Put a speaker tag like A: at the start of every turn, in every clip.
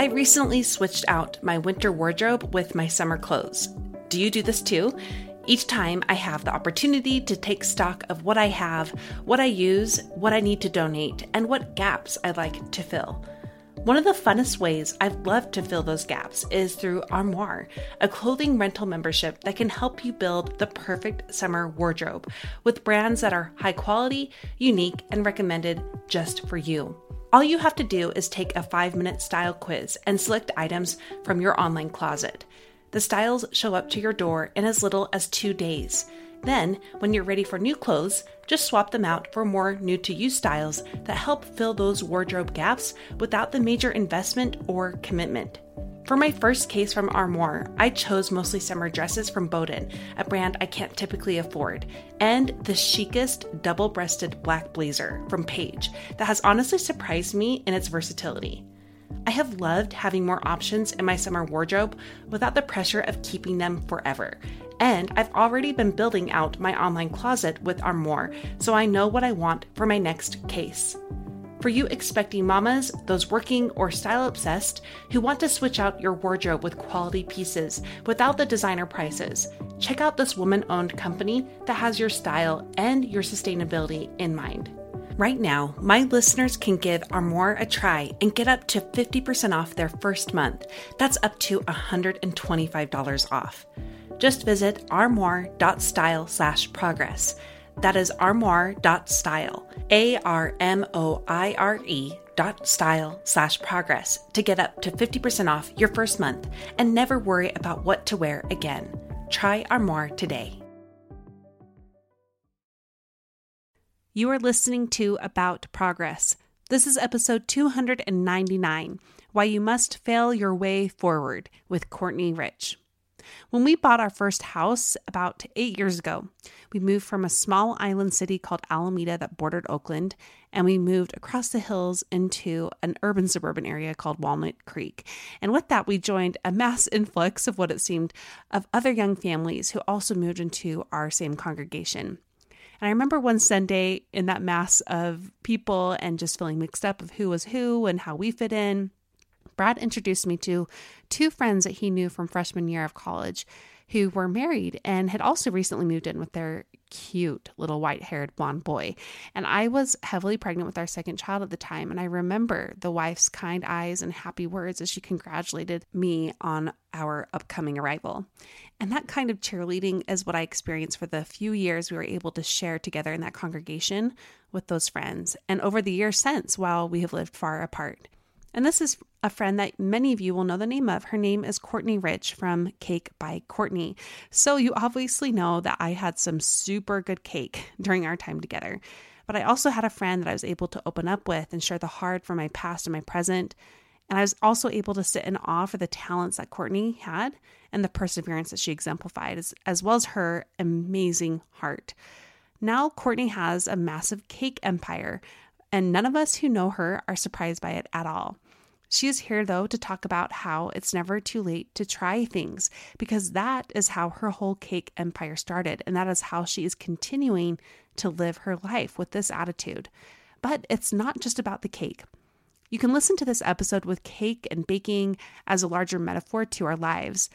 A: I recently switched out my winter wardrobe with my summer clothes. Do you do this too? Each time I have the opportunity to take stock of what I have, what I use, what I need to donate, and what gaps I'd like to fill. One of the funnest ways I've loved to fill those gaps is through Armoire, a clothing rental membership that can help you build the perfect summer wardrobe with brands that are high quality, unique, and recommended just for you. All you have to do is take a five minute style quiz and select items from your online closet. The styles show up to your door in as little as two days. Then, when you're ready for new clothes, just swap them out for more new to you styles that help fill those wardrobe gaps without the major investment or commitment. For my first case from Armoire, I chose mostly summer dresses from Boden, a brand I can't typically afford, and the chicest double breasted black blazer from Paige that has honestly surprised me in its versatility. I have loved having more options in my summer wardrobe without the pressure of keeping them forever. And I've already been building out my online closet with Armoire, so I know what I want for my next case. For you expecting mamas, those working or style obsessed who want to switch out your wardrobe with quality pieces without the designer prices, check out this woman owned company that has your style and your sustainability in mind. Right now, my listeners can give Armoire a try and get up to 50% off their first month. That's up to $125 off. Just visit armoire.style slash progress. That is armoire.style, A R M O I R E dot style slash progress to get up to 50% off your first month and never worry about what to wear again. Try Armoire today. You are listening to About Progress. This is episode 299 Why You Must Fail Your Way Forward with Courtney Rich. When we bought our first house about eight years ago, we moved from a small island city called Alameda that bordered Oakland, and we moved across the hills into an urban suburban area called Walnut Creek. And with that, we joined a mass influx of what it seemed of other young families who also moved into our same congregation. And I remember one Sunday in that mass of people and just feeling mixed up of who was who and how we fit in. Brad introduced me to two friends that he knew from freshman year of college who were married and had also recently moved in with their cute little white haired blonde boy. And I was heavily pregnant with our second child at the time. And I remember the wife's kind eyes and happy words as she congratulated me on our upcoming arrival. And that kind of cheerleading is what I experienced for the few years we were able to share together in that congregation with those friends, and over the years since while we have lived far apart. And this is a friend that many of you will know the name of. Her name is Courtney Rich from Cake by Courtney. So you obviously know that I had some super good cake during our time together. But I also had a friend that I was able to open up with and share the hard from my past and my present. And I was also able to sit in awe for the talents that Courtney had and the perseverance that she exemplified, as, as well as her amazing heart. Now, Courtney has a massive cake empire, and none of us who know her are surprised by it at all. She is here, though, to talk about how it's never too late to try things, because that is how her whole cake empire started, and that is how she is continuing to live her life with this attitude. But it's not just about the cake. You can listen to this episode with cake and baking as a larger metaphor to our lives,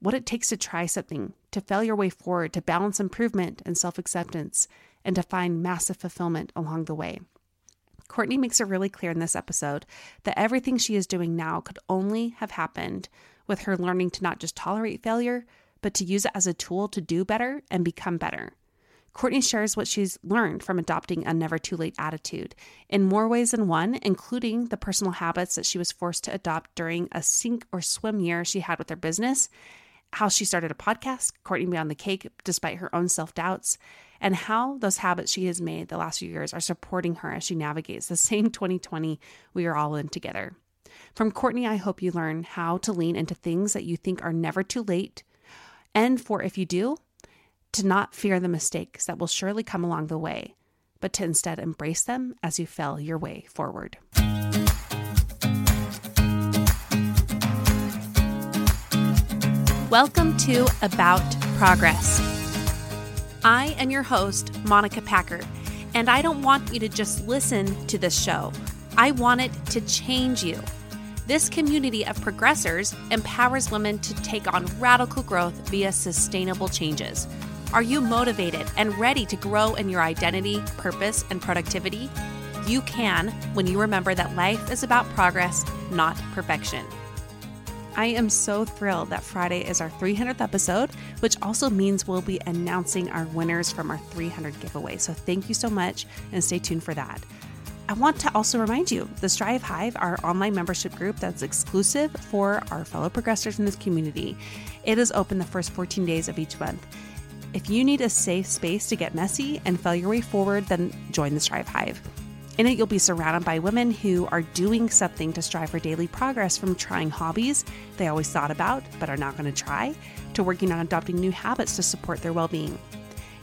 A: what it takes to try something, to fail your way forward, to balance improvement and self acceptance, and to find massive fulfillment along the way. Courtney makes it really clear in this episode that everything she is doing now could only have happened with her learning to not just tolerate failure, but to use it as a tool to do better and become better. Courtney shares what she's learned from adopting a never too late attitude in more ways than one, including the personal habits that she was forced to adopt during a sink or swim year she had with her business, how she started a podcast, Courtney Beyond the Cake, despite her own self doubts, and how those habits she has made the last few years are supporting her as she navigates the same 2020 we are all in together. From Courtney, I hope you learn how to lean into things that you think are never too late. And for if you do, to not fear the mistakes that will surely come along the way, but to instead embrace them as you fell your way forward. Welcome to About Progress. I am your host, Monica Packer, and I don't want you to just listen to this show. I want it to change you. This community of progressors empowers women to take on radical growth via sustainable changes. Are you motivated and ready to grow in your identity, purpose, and productivity? You can when you remember that life is about progress, not perfection. I am so thrilled that Friday is our 300th episode, which also means we'll be announcing our winners from our 300 giveaway. So thank you so much and stay tuned for that. I want to also remind you the Strive Hive, our online membership group that's exclusive for our fellow progressors in this community. It is open the first 14 days of each month. If you need a safe space to get messy and fail your way forward, then join the Strive Hive. In it, you'll be surrounded by women who are doing something to strive for daily progress from trying hobbies they always thought about but are not going to try, to working on adopting new habits to support their well being.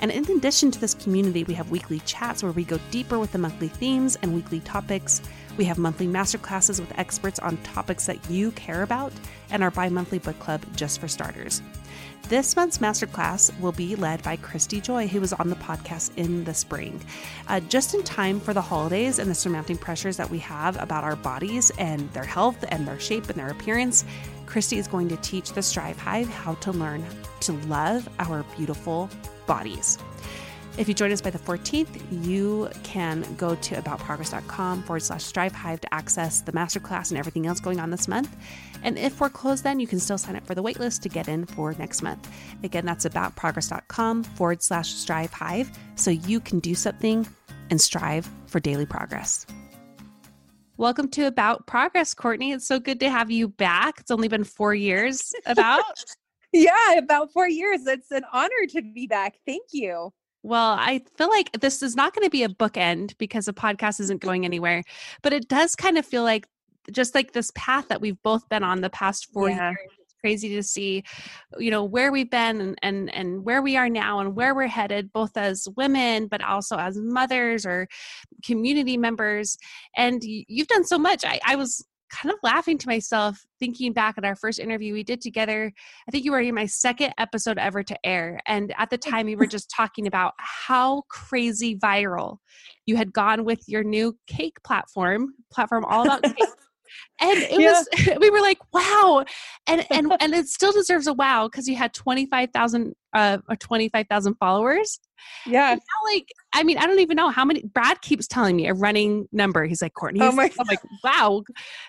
A: And in addition to this community, we have weekly chats where we go deeper with the monthly themes and weekly topics. We have monthly masterclasses with experts on topics that you care about, and our bi monthly book club just for starters. This month's masterclass will be led by Christy Joy, who was on the podcast in the spring. Uh, just in time for the holidays and the surmounting pressures that we have about our bodies and their health and their shape and their appearance, Christy is going to teach the Strive Hive how to learn to love our beautiful bodies. If you join us by the 14th, you can go to aboutprogress.com forward slash strive hive to access the masterclass and everything else going on this month. And if we're closed, then you can still sign up for the waitlist to get in for next month. Again, that's aboutprogress.com forward slash strive hive so you can do something and strive for daily progress. Welcome to About Progress, Courtney. It's so good to have you back. It's only been four years about.
B: yeah, about four years. It's an honor to be back. Thank you.
A: Well, I feel like this is not going to be a bookend because the podcast isn't going anywhere, but it does kind of feel like just like this path that we've both been on the past four yeah. years. It's crazy to see, you know, where we've been and, and and where we are now and where we're headed, both as women, but also as mothers or community members. And you've done so much. I, I was kind of laughing to myself thinking back at our first interview we did together. I think you were in my second episode ever to air. And at the time, we were just talking about how crazy viral you had gone with your new cake platform, platform all about cake and it yeah. was we were like wow and and and it still deserves a wow because you had 25,000 uh 25,000 followers.
B: Yeah.
A: Like i mean i don't even know how many brad keeps telling me a running number. He's like courtney oh my i'm like wow.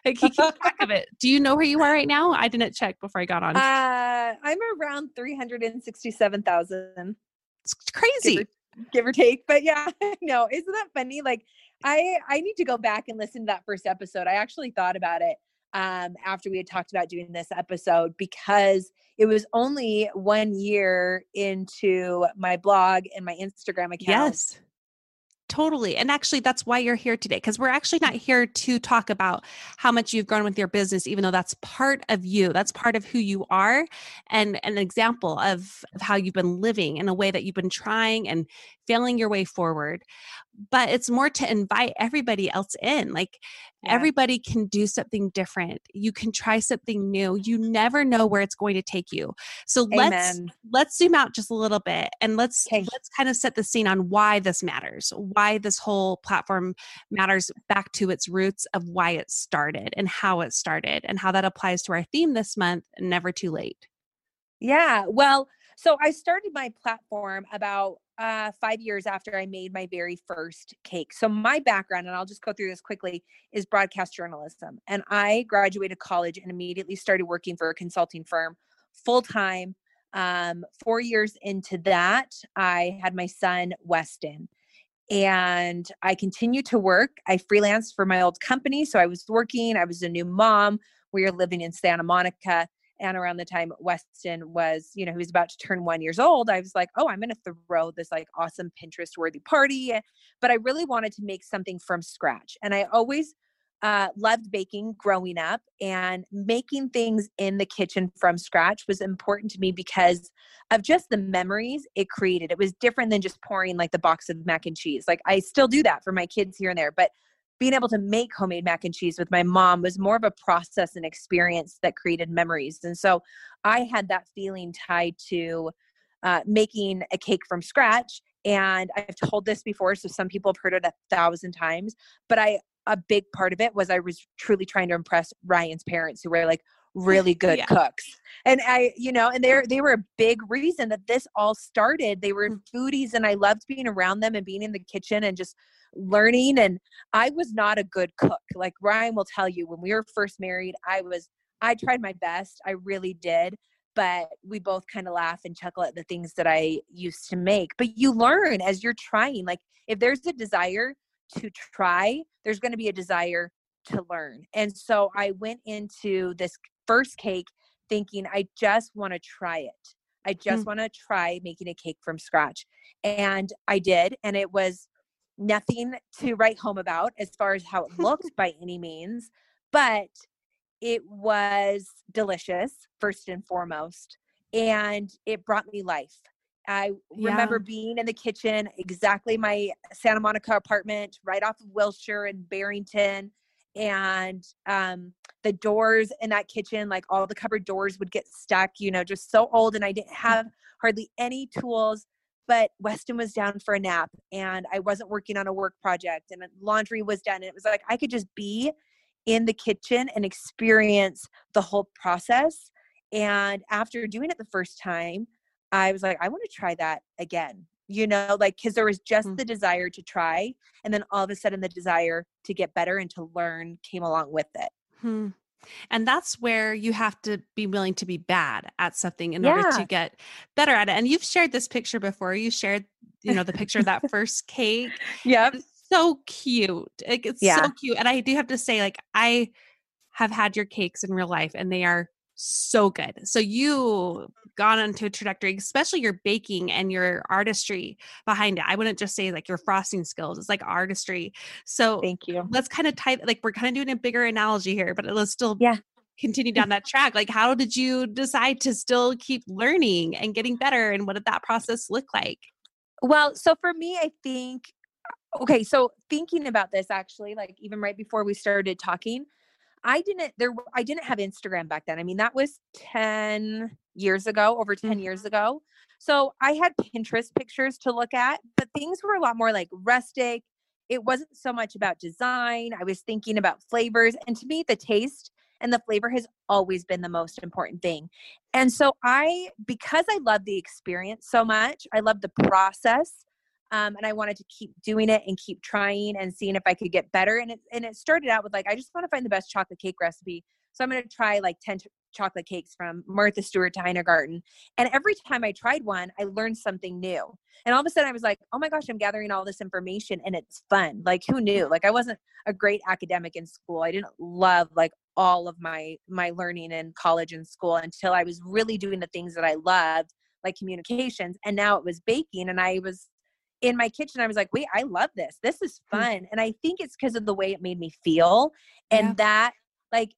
A: Like he keeps track of it. Do you know where you are right now? I didn't check before i got on.
B: Uh i'm around 367,000
A: it's crazy.
B: Give or, give or take but yeah no isn't that funny? Like I I need to go back and listen to that first episode. I actually thought about it um, after we had talked about doing this episode because it was only one year into my blog and my Instagram account.
A: Yes. Totally. And actually, that's why you're here today, because we're actually not here to talk about how much you've grown with your business, even though that's part of you. That's part of who you are and an example of, of how you've been living in a way that you've been trying and failing your way forward but it's more to invite everybody else in like yeah. everybody can do something different you can try something new you never know where it's going to take you so Amen. let's let's zoom out just a little bit and let's okay. let's kind of set the scene on why this matters why this whole platform matters back to its roots of why it started and how it started and how that applies to our theme this month never too late
B: yeah well so I started my platform about uh, five years after I made my very first cake. So my background, and I'll just go through this quickly, is broadcast journalism. And I graduated college and immediately started working for a consulting firm full time. Um, four years into that, I had my son Weston. And I continued to work. I freelanced for my old company. So I was working, I was a new mom. We were living in Santa Monica and around the time Weston was, you know, he was about to turn one years old, I was like, oh, I'm going to throw this like awesome Pinterest worthy party. But I really wanted to make something from scratch. And I always uh, loved baking growing up and making things in the kitchen from scratch was important to me because of just the memories it created. It was different than just pouring like the box of mac and cheese. Like I still do that for my kids here and there, but being able to make homemade mac and cheese with my mom was more of a process and experience that created memories. And so I had that feeling tied to uh, making a cake from scratch. And I've told this before, so some people have heard it a thousand times, but I a big part of it was I was truly trying to impress Ryan's parents who were like really good yeah. cooks. And I, you know, and they're they were a big reason that this all started. They were mm. foodies and I loved being around them and being in the kitchen and just learning and I was not a good cook. Like Ryan will tell you when we were first married, I was I tried my best. I really did. But we both kind of laugh and chuckle at the things that I used to make. But you learn as you're trying. Like if there's a desire to try, there's going to be a desire to learn. And so I went into this first cake thinking, I just want to try it. I just mm. want to try making a cake from scratch. And I did. And it was nothing to write home about as far as how it looked by any means, but it was delicious, first and foremost. And it brought me life. I yeah. remember being in the kitchen, exactly my Santa Monica apartment, right off of Wilshire and Barrington. And um, the doors in that kitchen, like all the cupboard doors would get stuck, you know, just so old. And I didn't have hardly any tools. But Weston was down for a nap and I wasn't working on a work project and laundry was done. And it was like I could just be in the kitchen and experience the whole process. And after doing it the first time, I was like, I want to try that again. You know, like, because there was just mm-hmm. the desire to try. And then all of a sudden, the desire to get better and to learn came along with it.
A: Hmm. And that's where you have to be willing to be bad at something in yeah. order to get better at it. And you've shared this picture before. You shared, you know, the picture of that first cake.
B: Yeah.
A: So cute. it's yeah. so cute. And I do have to say, like, I have had your cakes in real life and they are so good. So you gone onto a trajectory, especially your baking and your artistry behind it. I wouldn't just say like your frosting skills, it's like artistry. So
B: thank you.
A: Let's kind of type like we're kind of doing a bigger analogy here, but let's still
B: yeah
A: continue down that track. Like how did you decide to still keep learning and getting better? And what did that process look like?
B: Well, so for me, I think okay, so thinking about this actually, like even right before we started talking, I didn't there I didn't have Instagram back then. I mean, that was 10 years ago, over 10 mm-hmm. years ago. So I had Pinterest pictures to look at, but things were a lot more like rustic. It wasn't so much about design. I was thinking about flavors. And to me, the taste and the flavor has always been the most important thing. And so I, because I love the experience so much, I love the process um, and I wanted to keep doing it and keep trying and seeing if I could get better. And it and it started out with like I just want to find the best chocolate cake recipe. So I'm going to try like 10 t- chocolate cakes from Martha Stewart to Garten. And every time I tried one, I learned something new. And all of a sudden I was like, oh my gosh, I'm gathering all this information and it's fun. Like who knew? Like I wasn't a great academic in school. I didn't love like all of my my learning in college and school until I was really doing the things that I loved like communications and now it was baking and I was in my kitchen i was like wait i love this. This is hmm. fun. And i think it's because of the way it made me feel and yeah. that like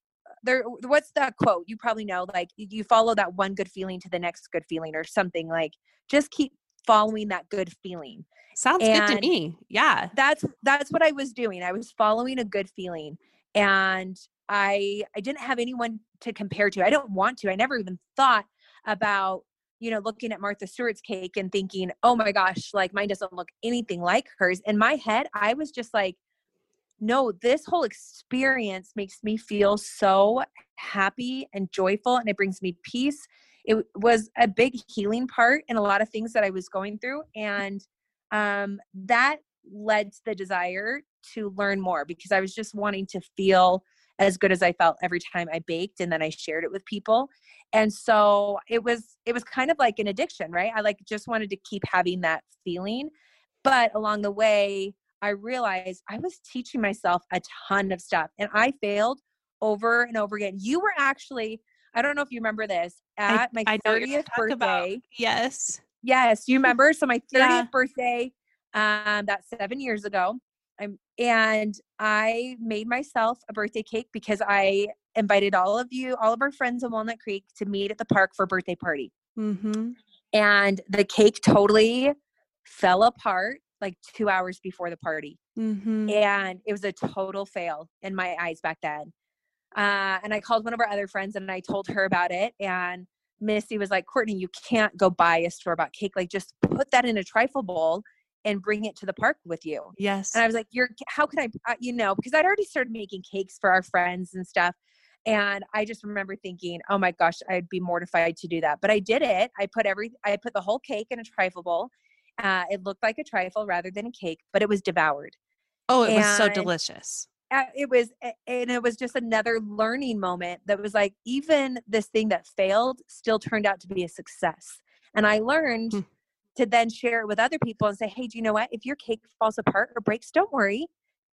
B: there what's that quote? You probably know like you follow that one good feeling to the next good feeling or something like just keep following that good feeling.
A: Sounds and good to me. Yeah.
B: that's that's what i was doing. I was following a good feeling and i i didn't have anyone to compare to. I don't want to. I never even thought about you know, looking at Martha Stewart's cake and thinking, oh my gosh, like mine doesn't look anything like hers. In my head, I was just like, no, this whole experience makes me feel so happy and joyful and it brings me peace. It was a big healing part in a lot of things that I was going through. And um, that led to the desire to learn more because I was just wanting to feel as good as I felt every time I baked and then I shared it with people. And so it was it was kind of like an addiction, right? I like just wanted to keep having that feeling. But along the way, I realized I was teaching myself a ton of stuff and I failed over and over again. You were actually I don't know if you remember this at I, my 30th birthday. About.
A: Yes.
B: Yes, you remember? So my 30th yeah. birthday um that's 7 years ago. I'm, and I made myself a birthday cake because I invited all of you, all of our friends in Walnut Creek to meet at the park for a birthday party. Mm-hmm. And the cake totally fell apart like two hours before the party. Mm-hmm. And it was a total fail in my eyes back then. Uh, and I called one of our other friends and I told her about it. And Missy was like, Courtney, you can't go buy a store bought cake. Like, just put that in a trifle bowl and bring it to the park with you.
A: Yes.
B: And I was like, you're, how can I, uh, you know, because I'd already started making cakes for our friends and stuff. And I just remember thinking, oh my gosh, I'd be mortified to do that. But I did it. I put every, I put the whole cake in a trifle bowl. Uh, it looked like a trifle rather than a cake, but it was devoured.
A: Oh, it and, was so delicious.
B: Uh, it was, and it was just another learning moment that was like, even this thing that failed still turned out to be a success. And I learned hmm. To then share it with other people and say, hey, do you know what? If your cake falls apart or breaks, don't worry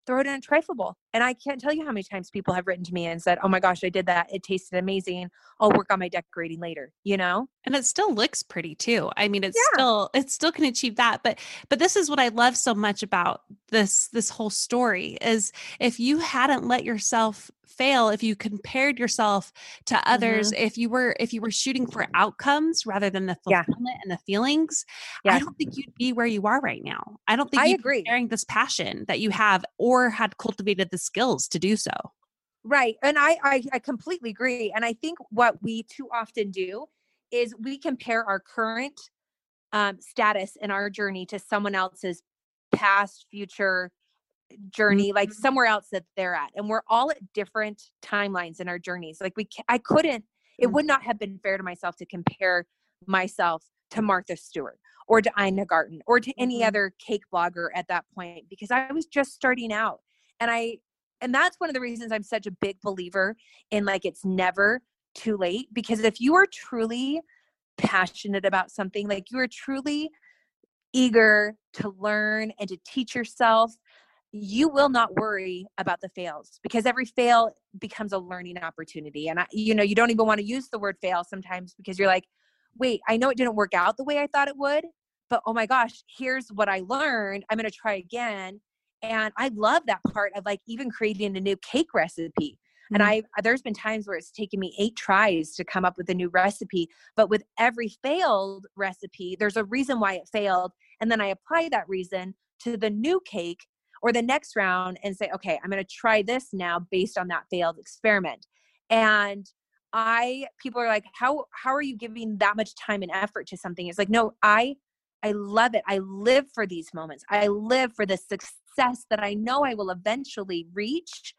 B: throw it in a trifle bowl. And I can't tell you how many times people have written to me and said, Oh my gosh, I did that. It tasted amazing. I'll work on my decorating later, you know?
A: And it still looks pretty too. I mean, it's yeah. still, it still can achieve that. But, but this is what I love so much about this, this whole story is if you hadn't let yourself fail if you compared yourself to others mm-hmm. if you were if you were shooting for outcomes rather than the fulfillment yeah. and the feelings yeah. i don't think you'd be where you are right now i don't think
B: I
A: you'd
B: agree.
A: be sharing this passion that you have or had cultivated the skills to do so
B: right and I, I i completely agree and i think what we too often do is we compare our current um, status in our journey to someone else's past future journey like mm-hmm. somewhere else that they're at and we're all at different timelines in our journeys like we i couldn't it would not have been fair to myself to compare myself to martha stewart or to ina garten or to any mm-hmm. other cake blogger at that point because i was just starting out and i and that's one of the reasons i'm such a big believer in like it's never too late because if you are truly passionate about something like you are truly eager to learn and to teach yourself you will not worry about the fails because every fail becomes a learning opportunity. And I, you know you don't even want to use the word fail sometimes because you're like wait i know it didn't work out the way i thought it would but oh my gosh here's what i learned i'm going to try again. And i love that part of like even creating a new cake recipe and mm-hmm. i there's been times where it's taken me eight tries to come up with a new recipe but with every failed recipe there's a reason why it failed and then i apply that reason to the new cake or the next round and say, okay, I'm going to try this now based on that failed experiment. And I people are like, how how are you giving that much time and effort to something? It's like, no, I I love it. I live for these moments. I live for the success that I know I will eventually reach.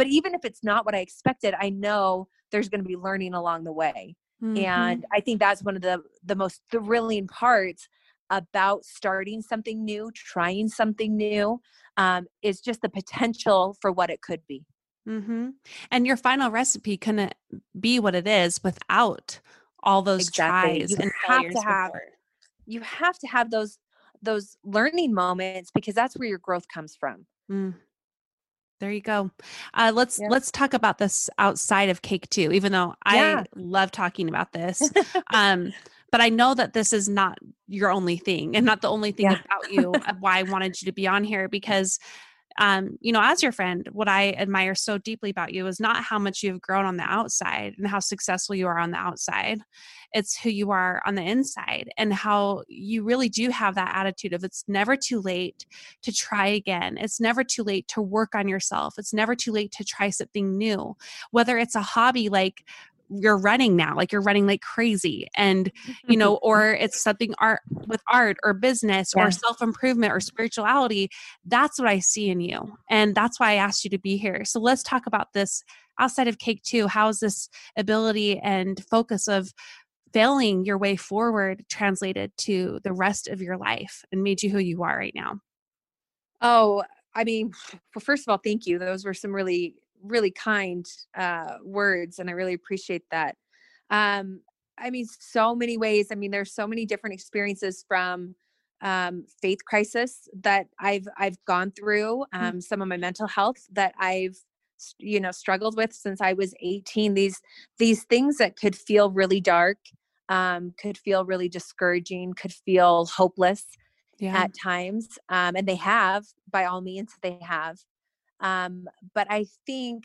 B: But even if it's not what I expected, I know there's going to be learning along the way. Mm-hmm. And I think that's one of the the most thrilling parts about starting something new, trying something new, um, is just the potential for what it could be.
A: Mm-hmm. And your final recipe couldn't be what it is without all those exactly. tries
B: you
A: and
B: have to have before. you have to have those those learning moments because that's where your growth comes from.
A: Mm. There you go. Uh, let's yeah. let's talk about this outside of cake too. Even though yeah. I love talking about this, um, but I know that this is not your only thing and not the only thing yeah. about you why I wanted you to be on here because um, you know, as your friend, what I admire so deeply about you is not how much you've grown on the outside and how successful you are on the outside. It's who you are on the inside and how you really do have that attitude of it's never too late to try again. It's never too late to work on yourself. It's never too late to try something new. Whether it's a hobby like you're running now like you're running like crazy and you know or it's something art with art or business or self-improvement or spirituality that's what i see in you and that's why i asked you to be here. So let's talk about this outside of cake too how's this ability and focus of failing your way forward translated to the rest of your life and made you who you are right now?
B: Oh i mean well first of all thank you those were some really really kind uh, words, and I really appreciate that. Um, I mean, so many ways. I mean, there's so many different experiences from um, faith crisis that I've I've gone through. Mm. Um, mm Some of my mental health that I've you know struggled with since I was 18. These these things that could feel really dark, um, could feel really discouraging, could feel hopeless yeah. at times, um, and they have by all means they have. Um, but I think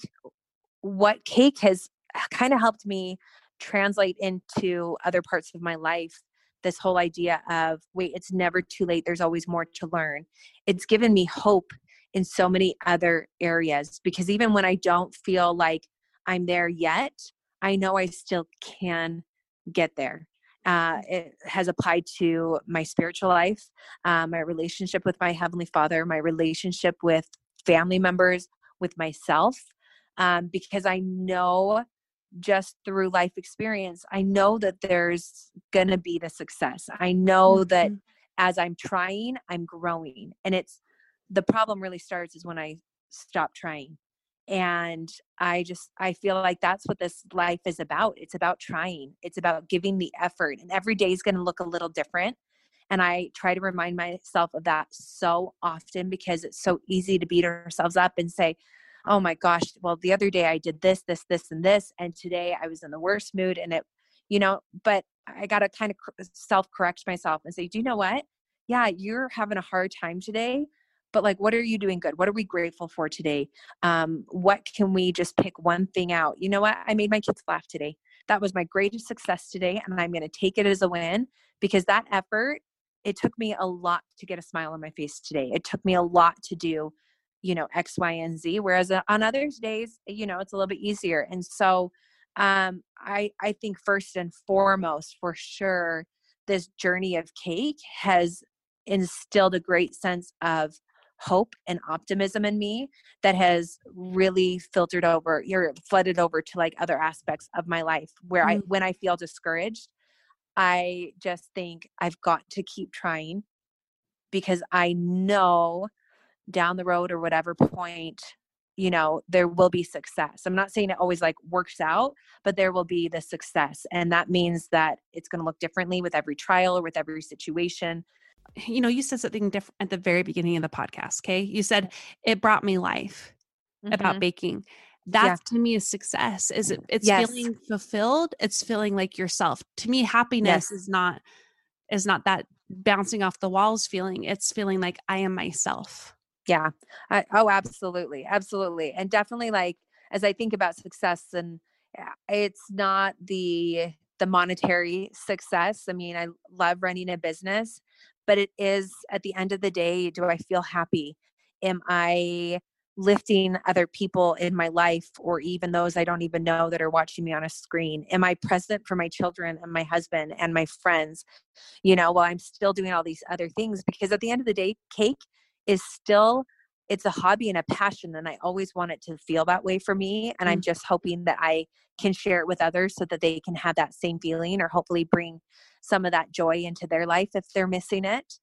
B: what cake has kind of helped me translate into other parts of my life this whole idea of wait it's never too late there's always more to learn it's given me hope in so many other areas because even when i don't feel like i'm there yet i know i still can get there. Uh, it has applied to my spiritual life, uh, my relationship with my Heavenly Father, my relationship with family members, with myself, um, because I know just through life experience, I know that there's going to be the success. I know mm-hmm. that as I'm trying, I'm growing. And it's the problem really starts is when I stop trying. And I just, I feel like that's what this life is about. It's about trying, it's about giving the effort. And every day is going to look a little different. And I try to remind myself of that so often because it's so easy to beat ourselves up and say, oh my gosh, well, the other day I did this, this, this, and this. And today I was in the worst mood. And it, you know, but I got to kind of self correct myself and say, do you know what? Yeah, you're having a hard time today, but like, what are you doing good? What are we grateful for today? Um, what can we just pick one thing out? You know what? I made my kids laugh today. That was my greatest success today. And I'm going to take it as a win because that effort, it took me a lot to get a smile on my face today. It took me a lot to do, you know, X, Y, and Z. Whereas uh, on other days, you know, it's a little bit easier. And so, um, I I think first and foremost, for sure, this journey of cake has instilled a great sense of hope and optimism in me that has really filtered over you're flooded over to like other aspects of my life where mm-hmm. i when i feel discouraged i just think i've got to keep trying because i know down the road or whatever point you know there will be success. I'm not saying it always like works out but there will be the success and that means that it's going to look differently with every trial or with every situation.
A: You know you said something different at the very beginning of the podcast okay you said it brought me life mm-hmm. about baking that's yeah. to me is success is it it's yes. feeling fulfilled it's feeling like yourself to me happiness yes. is not is not that bouncing off the walls feeling it's feeling like i am myself
B: yeah. I, oh, absolutely. Absolutely. And definitely like as I think about success and eh, it's not the the monetary success. I mean, I love running a business, but it is at the end of the day, do I feel happy? Am I lifting other people in my life or even those I don't even know that are watching me on a screen? Am I present for my children and my husband and my friends? You know, while I'm still doing all these other things because at the end of the day, cake is still it's a hobby and a passion and i always want it to feel that way for me and mm. i'm just hoping that i can share it with others so that they can have that same feeling or hopefully bring some of that joy into their life if they're missing it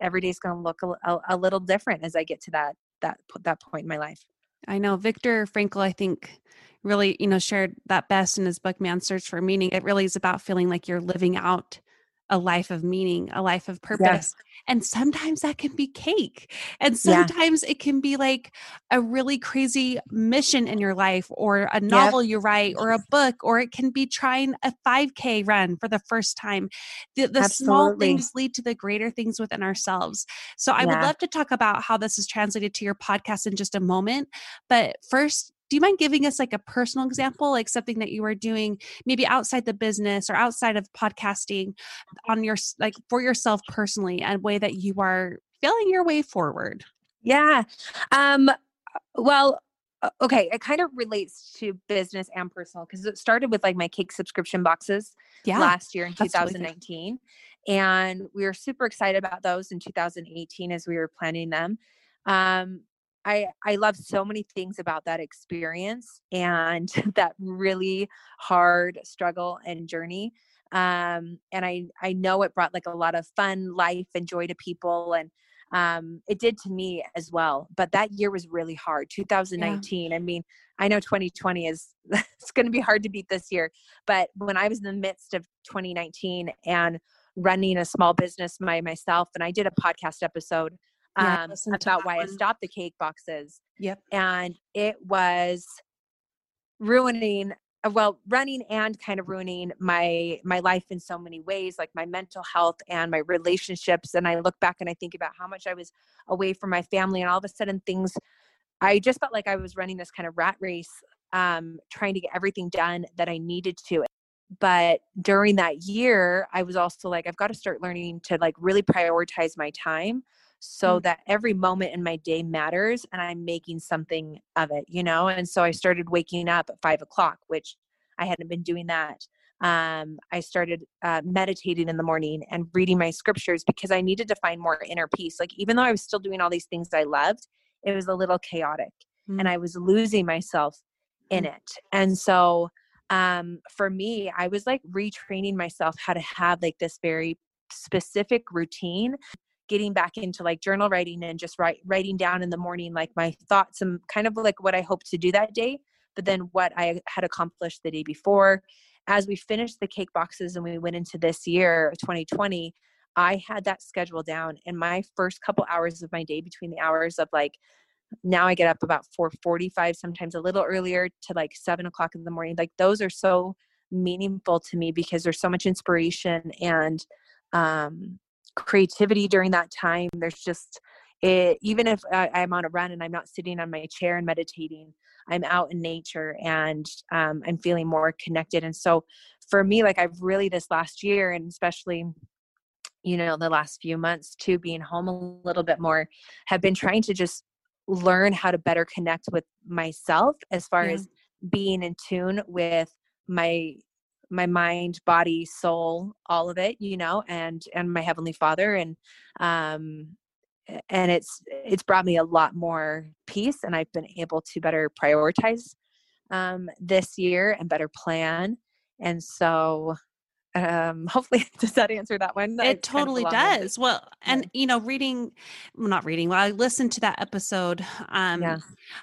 B: every day is going to look a, a, little different as i get to that that that point in my life.
A: I know Viktor frankl i think really you know shared that best in his book man's search for meaning. It really is about feeling like you're living out a life of meaning, a life of purpose. Yes. And sometimes that can be cake. And sometimes yeah. it can be like a really crazy mission in your life or a novel yep. you write or a book, or it can be trying a 5K run for the first time. The, the small things lead to the greater things within ourselves. So I yeah. would love to talk about how this is translated to your podcast in just a moment. But first, do you mind giving us like a personal example like something that you are doing maybe outside the business or outside of podcasting on your like for yourself personally a way that you are feeling your way forward?
B: Yeah um well okay it kind of relates to business and personal because it started with like my cake subscription boxes yeah, last year in 2019 and we were super excited about those in 2018 as we were planning them. Um, I I love so many things about that experience and that really hard struggle and journey. Um, and I I know it brought like a lot of fun, life, and joy to people, and um, it did to me as well. But that year was really hard. 2019. Yeah. I mean, I know 2020 is it's going to be hard to beat this year, but when I was in the midst of 2019 and running a small business by myself, and I did a podcast episode yeah, um, about why one. I stopped the cake boxes.
A: Yep.
B: And it was ruining uh, well running and kind of ruining my my life in so many ways like my mental health and my relationships and i look back and i think about how much i was away from my family and all of a sudden things i just felt like i was running this kind of rat race um, trying to get everything done that i needed to but during that year i was also like i've got to start learning to like really prioritize my time so mm. that every moment in my day matters and I'm making something of it, you know? And so I started waking up at five o'clock, which I hadn't been doing that um, I started uh, meditating in the morning and reading my scriptures because I needed to find more inner peace. Like, even though I was still doing all these things I loved, it was a little chaotic mm-hmm. and mm. I was losing myself in mm-hmm. it. And so, um, for me, I was like retraining myself how to have like this very specific routine getting back into like journal writing and just write, writing down in the morning like my thoughts and kind of like what I hope to do that day, but then what I had accomplished the day before. As we finished the cake boxes and we went into this year 2020 i had that schedule down and my first couple hours of my day between the hours of like now i get up about 4.45 sometimes a little earlier to like 7 o'clock in the morning like those are so meaningful to me because there's so much inspiration and um, creativity during that time there's just it, even if I, i'm on a run and i'm not sitting on my chair and meditating I'm out in nature and um, I'm feeling more connected. And so for me, like I've really this last year and especially you know the last few months too being home a little bit more have been trying to just learn how to better connect with myself as far yeah. as being in tune with my my mind body soul all of it you know and and my heavenly father and um and it's it's brought me a lot more peace and i've been able to better prioritize um, this year and better plan and so um hopefully does that answer that one
A: it totally does well and you know reading well, not reading well i listened to that episode um yeah.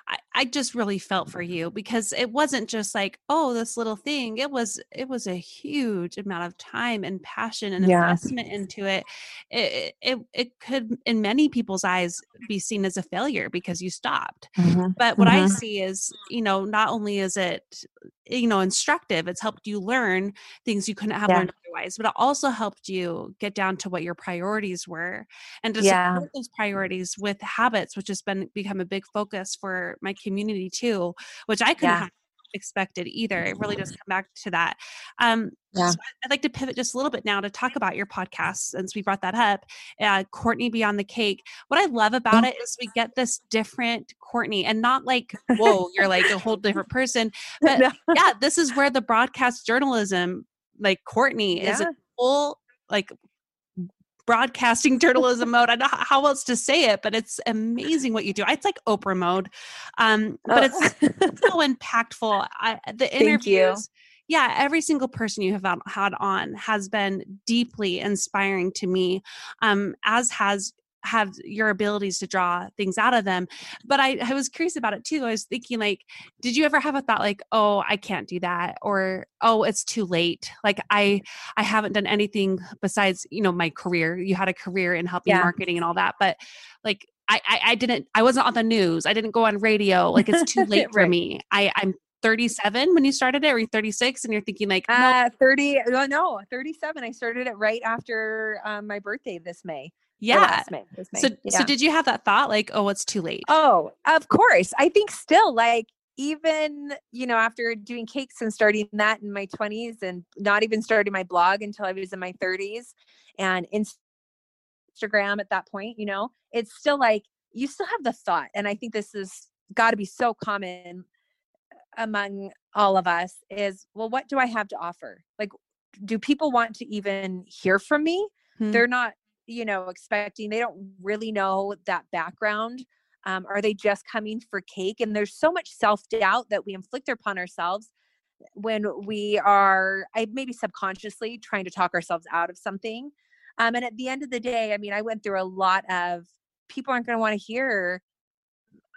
A: I, I just really felt for you because it wasn't just like oh this little thing it was it was a huge amount of time and passion and yeah. investment into it. it it it could in many people's eyes be seen as a failure because you stopped mm-hmm. but what mm-hmm. i see is you know not only is it you know instructive it's helped you learn things you couldn't have yeah. learned otherwise but it also helped you get down to what your priorities were and to yeah. support those priorities with habits which has been become a big focus for my community too which i couldn't yeah. have expected either it really does come back to that um yeah. So I'd like to pivot just a little bit now to talk about your podcast since we brought that up. Uh, Courtney Beyond the Cake. What I love about it is we get this different Courtney and not like, whoa, you're like a whole different person. But no. yeah, this is where the broadcast journalism, like Courtney, yeah. is a full, like, broadcasting journalism mode. I don't know how else to say it, but it's amazing what you do. It's like Oprah mode, um, but oh. it's so impactful. I, the interviews yeah, every single person you have had on has been deeply inspiring to me, um, as has have your abilities to draw things out of them. But I, I was curious about it too. I was thinking, like, did you ever have a thought like, oh, I can't do that, or oh, it's too late? Like, I I haven't done anything besides you know my career. You had a career in helping yeah. marketing and all that, but like I, I, I didn't I wasn't on the news. I didn't go on radio. Like it's too late right. for me. I I'm 37 when you started it or you 36 and you're thinking like
B: no. uh 30 no, no 37 i started it right after um, my birthday this may
A: yeah. May, so yeah. so did you have that thought like oh it's too late?
B: Oh of course. I think still like even you know after doing cakes and starting that in my 20s and not even starting my blog until i was in my 30s and instagram at that point you know it's still like you still have the thought and i think this is got to be so common among all of us is well what do i have to offer? Like do people want to even hear from me? Hmm. they're not you know expecting they don't really know that background um, are they just coming for cake and there's so much self-doubt that we inflict upon ourselves when we are I, maybe subconsciously trying to talk ourselves out of something um, and at the end of the day i mean i went through a lot of people aren't going to want to hear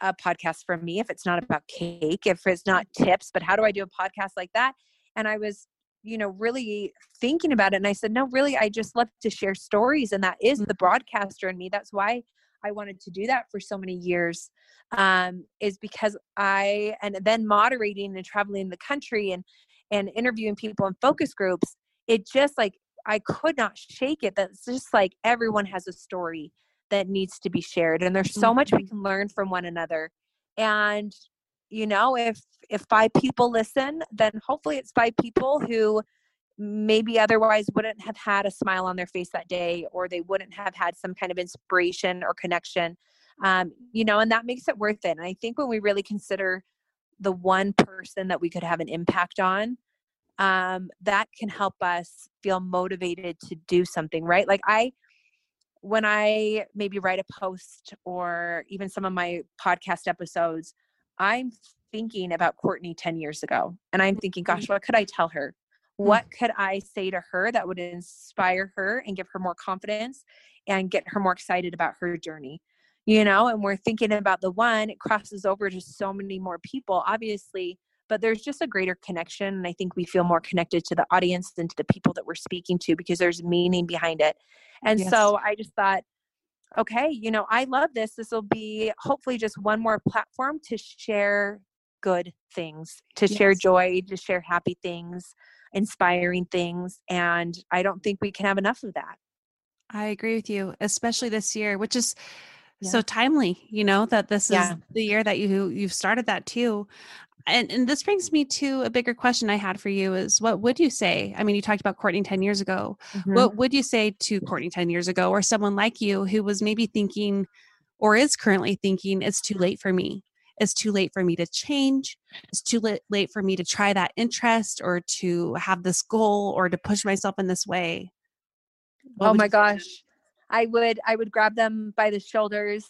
B: a podcast from me if it's not about cake, if it's not tips, but how do I do a podcast like that? And I was, you know, really thinking about it. And I said, no, really, I just love to share stories. And that is the broadcaster in me. That's why I wanted to do that for so many years, um, is because I, and then moderating and traveling the country and, and interviewing people in focus groups, it just like, I could not shake it. That's just like everyone has a story that needs to be shared and there's so much we mm-hmm. can learn from one another and you know if if five people listen then hopefully it's five people who maybe otherwise wouldn't have had a smile on their face that day or they wouldn't have had some kind of inspiration or connection um, you know and that makes it worth it and i think when we really consider the one person that we could have an impact on um, that can help us feel motivated to do something, right? Like I, when I maybe write a post or even some of my podcast episodes, I'm thinking about Courtney 10 years ago. And I'm thinking, gosh,
A: Mm-hmm.
B: what could I tell her? What could I say to her that would inspire her and give her more confidence and get her more excited about her journey? You know, and we're thinking about the one, it crosses over to so many more people, obviously, but there's just a greater connection. And I think we feel more connected to the audience than to the people that we're speaking to because there's meaning behind it. And
A: Yes.
B: so I just thought, okay, you know, I love this. This will be hopefully just one more platform to share good things, to share joy, to share happy things, inspiring things. And I don't think we can have enough of that.
A: I agree with you, especially this year, which is so timely, you know, that this
B: Yeah.
A: is the year that you you've started that too. And and this brings me to a bigger question I had for you is what would you say? I mean, you talked about Courtney 10 years ago.
B: Mhm.
A: What would you say to Courtney 10 years ago or someone like you who was maybe thinking or is currently thinking it's too late for me? It's too late for me to change. It's too late, late for me to try that interest or to have this goal or to push myself in this way. What
B: oh my gosh. I would I would grab them by the shoulders.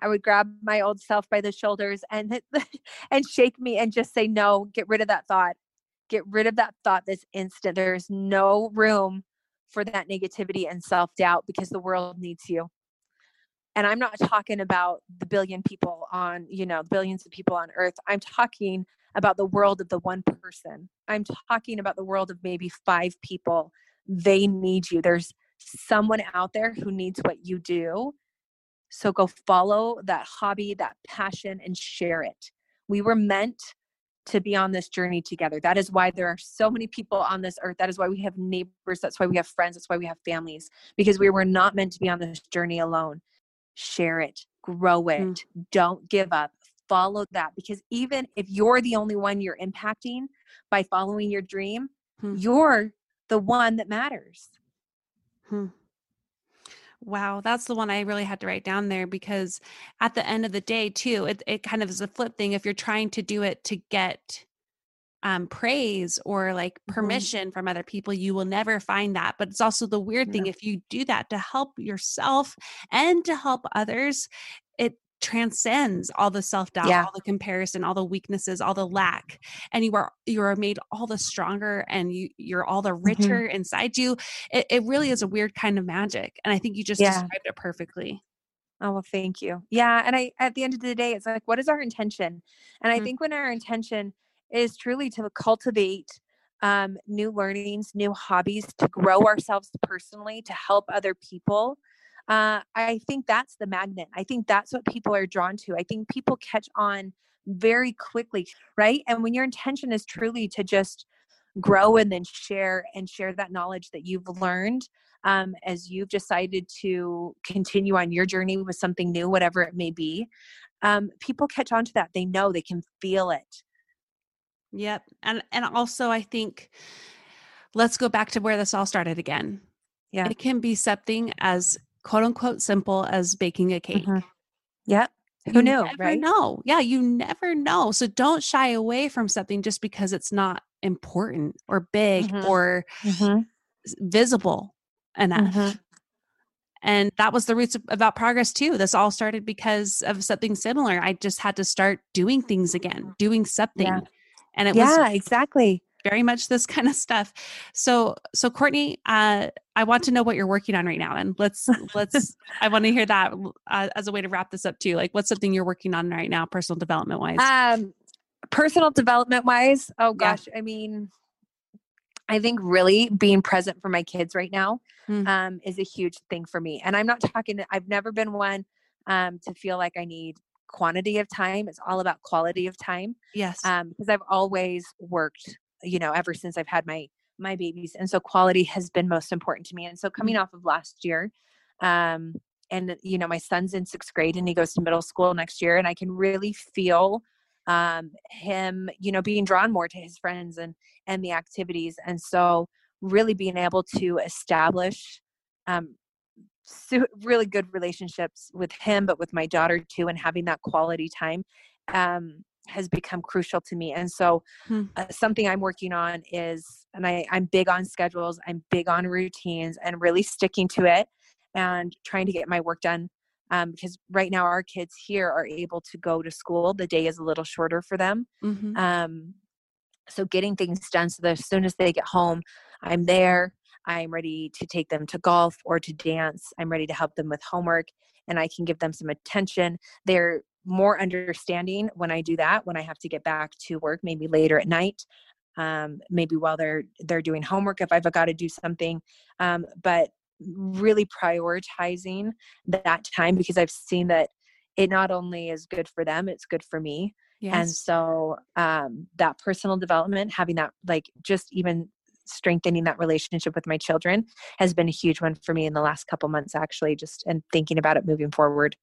B: I would grab my old self by the shoulders and and shake me and just say no, get rid of that thought. Get rid of that thought this instant. There's no room for that negativity and self-doubt because the world needs you. And I'm not talking about the billion people on, you know, billions of people on earth. I'm talking about the world of the one person. I'm talking about the world of maybe five people. They need you. There's someone out there who needs what you do. So go follow that hobby, that passion, and share it. We were meant to be on this journey together. That is why there are so many people on this earth. That is why we have neighbors. That's why we have friends. That's why we have families, because we were not meant to be on this journey alone. Share it, grow it,
A: Mm.
B: don't give up. Follow that because even if you're the only one you're impacting by following your dream,
A: Hmm.
B: you're the one that matters.
A: Hmm. Wow, that's the one I really had to write down there because at the end of the day, too, it, it kind of is a flip thing. If you're trying to do it to get um, praise or like
B: Mhm.
A: permission from other people, you will never find that. But it's also the weird thing
B: No.
A: if you do that to help yourself and to help others, it transcends all the self-doubt
B: Yeah.
A: all the comparison all the weaknesses all the lack and you are you are made all the stronger and you you're all the
B: Mm-hmm.
A: richer inside you it, it really is a weird kind of magic and i think you just
B: Yeah.
A: described it perfectly
B: Oh, well, thank you. Yeah. And I, at the end of the day, it's like, what is our intention? And I
A: Mhm.
B: think when our intention is truly to cultivate um, new learnings, new hobbies, to grow ourselves personally, to help other people, uh, I think that's the magnet. I think that's what people are drawn to. I think people catch on very quickly, right? And when your intention is truly to just grow and then share and share that knowledge that you've learned um, as you've decided to continue on your journey with something new, whatever it may be, um, people catch on to that. They know they can feel it.
A: yep and and also i think let's go back to where this all started again
B: Yeah.
A: it can be something as quote unquote simple as baking a cake
B: Mhm. Yep. Who
A: You
B: knew,
A: never
B: right?
A: know. Yeah, you never know. So don't shy away from something just because it's not important or big
B: Mhm.
A: or
B: Mhm.
A: visible enough.
B: Mhm.
A: And that was the roots of, about progress too. This all started because of something similar. I just had to start doing things again, doing something. And it was
B: Yeah, exactly.
A: Very much this kind of stuff. So, so Courtney, uh, I want to know what you're working on right now, and let's let's. I want to hear that uh, as a way to wrap this up too. Like, what's something you're working on right now, personal development wise?
B: Um, personal development wise, oh
A: Yeah.
B: gosh, I mean, I think really being present for my kids right now
A: Mm.
B: um, is a huge thing for me. And I'm not talking, I've never been one um, to feel like I need quantity of time. It's all about quality of time
A: yes.
B: um, because I've always worked, you know, ever since I've had my my babies, and so quality has been most important to me. And so coming off of last year, um, and you know, my son's in sixth grade and he goes to middle school next year, and I can really feel um, him, you know, being drawn more to his friends and and the activities, and so really being able to establish um, really good relationships with him, but with my daughter too, and having that quality time. Um, has become crucial to me. And so, hmm. uh, something I'm working on is, and I, I'm big on schedules, I'm big on routines, and really sticking to it and trying to get my work done. Um, because right now our kids here are able to go to school. The day is a little shorter for them. Mm-hmm. Um, so getting things done so that as soon as they get home, I'm there. I'm ready to take them to golf or to dance. I'm ready to help them with homework and I can give them some attention. They're more understanding when I do that, when I have to get back to work, maybe later at night. Um, maybe while they're they're doing homework if I've got to do something. Um, but really prioritizing that time because I've seen that it not only is good for them, it's good for me. Yes. And so um, that personal development, having that like just even strengthening that relationship with my children has been a huge one for me in the last couple months actually just and thinking about it moving forward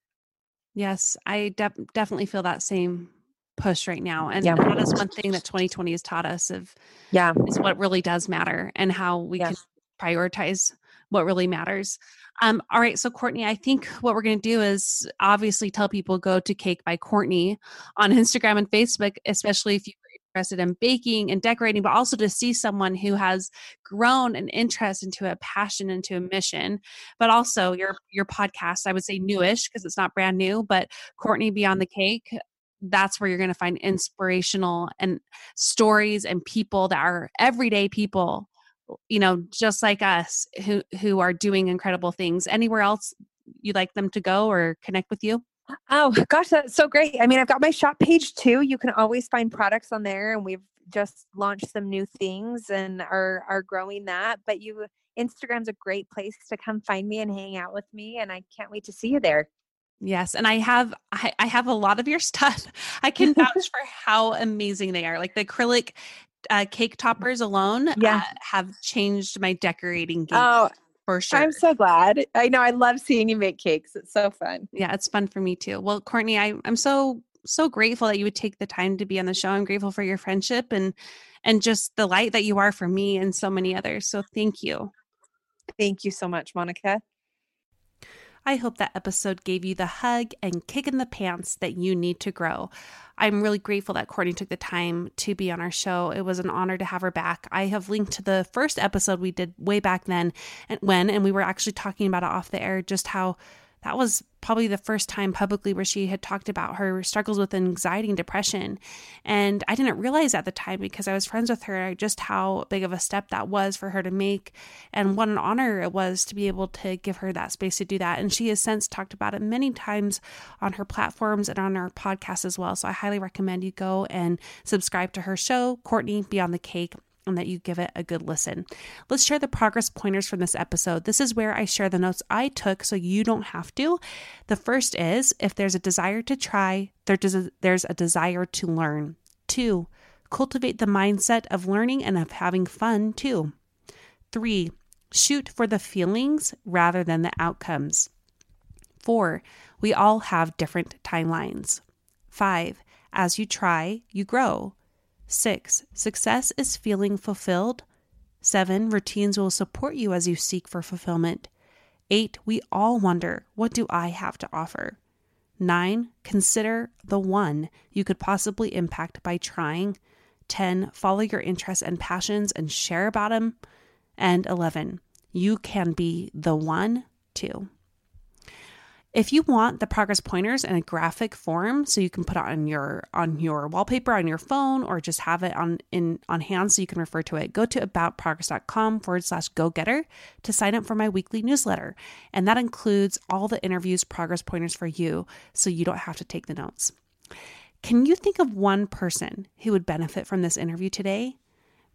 A: yes i de- definitely feel that same push right now and yeah. that is one thing that 2020 has taught us of yeah is what really does matter and how we yes. can prioritize what really matters um all right so courtney i think what we're going to do is obviously tell people go to cake by courtney on instagram and facebook especially if you interested in baking and decorating, but also to see someone who has grown an interest into a passion, into a mission. But also your your podcast, I would say newish because it's not brand new, but Courtney Beyond the Cake. That's where you're going to find inspirational and stories and people that are everyday people, you know, just like us who who are doing incredible things. Anywhere else you'd like them to go or connect with you?
B: Oh gosh, that's so great. I mean, I've got my shop page too. You can always find products on there and we've just launched some new things and are are growing that. But you Instagram's a great place to come find me and hang out with me and I can't wait to see you there.
A: Yes, and I have I, I have a lot of your stuff. I can vouch for how amazing they are. Like the acrylic uh, cake toppers alone yeah. Uh, have changed my decorating game. Oh, for sure.
B: I'm so glad. I know I love seeing you make cakes. It's so fun.
A: Yeah, it's fun for me too. Well, Courtney, I, I'm so so grateful that you would take the time to be on the show. I'm grateful for your friendship and and just the light that you are for me and so many others. So thank you.
B: Thank you so much, Monica.
A: I hope that episode gave you the hug and kick in the pants that you need to grow. I'm really grateful that Courtney took the time to be on our show. It was an honor to have her back. I have linked to the first episode we did way back then and when and we were actually talking about it off the air just how that was probably the first time publicly where she had talked about her struggles with anxiety and depression. And I didn't realize at the time because I was friends with her just how big of a step that was for her to make and what an honor it was to be able to give her that space to do that. And she has since talked about it many times on her platforms and on her podcast as well. So I highly recommend you go and subscribe to her show, Courtney Beyond the Cake and that you give it a good listen. Let's share the progress pointers from this episode. This is where I share the notes I took so you don't have to. The first is if there's a desire to try, there's a desire to learn. Two, cultivate the mindset of learning and of having fun too. Three, shoot for the feelings rather than the outcomes. Four, we all have different timelines. Five, as you try, you grow. Six, success is feeling fulfilled. Seven, routines will support you as you seek for fulfillment. Eight, we all wonder, what do I have to offer? Nine, consider the one you could possibly impact by trying. 10. Follow your interests and passions and share about them. And 11. You can be the one too. If you want the progress pointers in a graphic form, so you can put it on your on your wallpaper on your phone or just have it on in on hand so you can refer to it, go to aboutprogress.com forward slash go getter to sign up for my weekly newsletter. And that includes all the interviews progress pointers for you so you don't have to take the notes. Can you think of one person who would benefit from this interview today?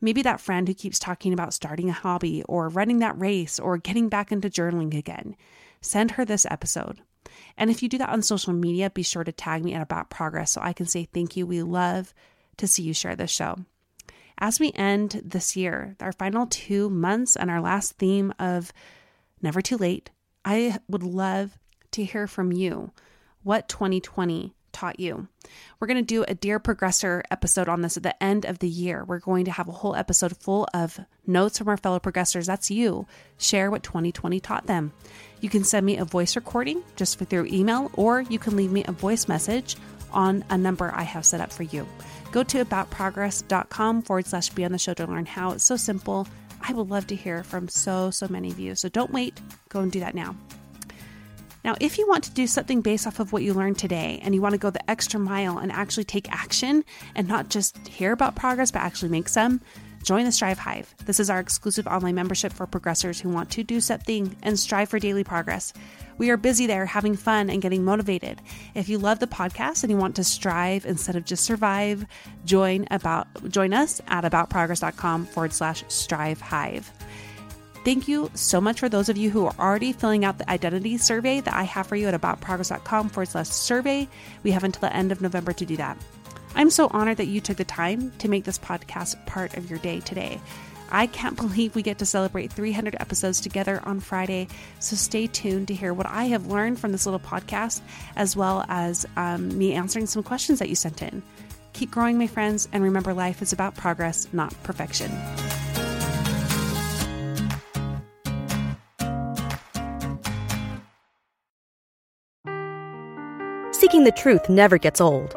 A: Maybe that friend who keeps talking about starting a hobby or running that race or getting back into journaling again. Send her this episode. And if you do that on social media, be sure to tag me at About Progress so I can say thank you. We love to see you share this show. As we end this year, our final two months and our last theme of Never Too Late, I would love to hear from you what 2020 taught you. We're going to do a Dear Progressor episode on this at the end of the year. We're going to have a whole episode full of notes from our fellow progressors. That's you. Share what 2020 taught them. You can send me a voice recording just through email, or you can leave me a voice message on a number I have set up for you. Go to aboutprogress.com forward slash be on the show to learn how. It's so simple. I would love to hear from so, so many of you. So don't wait. Go and do that now. Now, if you want to do something based off of what you learned today and you want to go the extra mile and actually take action and not just hear about progress, but actually make some, join the Strive Hive. This is our exclusive online membership for progressors who want to do something and strive for daily progress. We are busy there having fun and getting motivated. If you love the podcast and you want to strive instead of just survive, join about join us at aboutprogress.com forward slash strive hive. Thank you so much for those of you who are already filling out the identity survey that I have for you at aboutprogress.com forward slash survey. We have until the end of November to do that. I'm so honored that you took the time to make this podcast part of your day today. I can't believe we get to celebrate 300 episodes together on Friday. So stay tuned to hear what I have learned from this little podcast, as well as um, me answering some questions that you sent in. Keep growing, my friends, and remember life is about progress, not perfection.
C: Seeking the truth never gets old.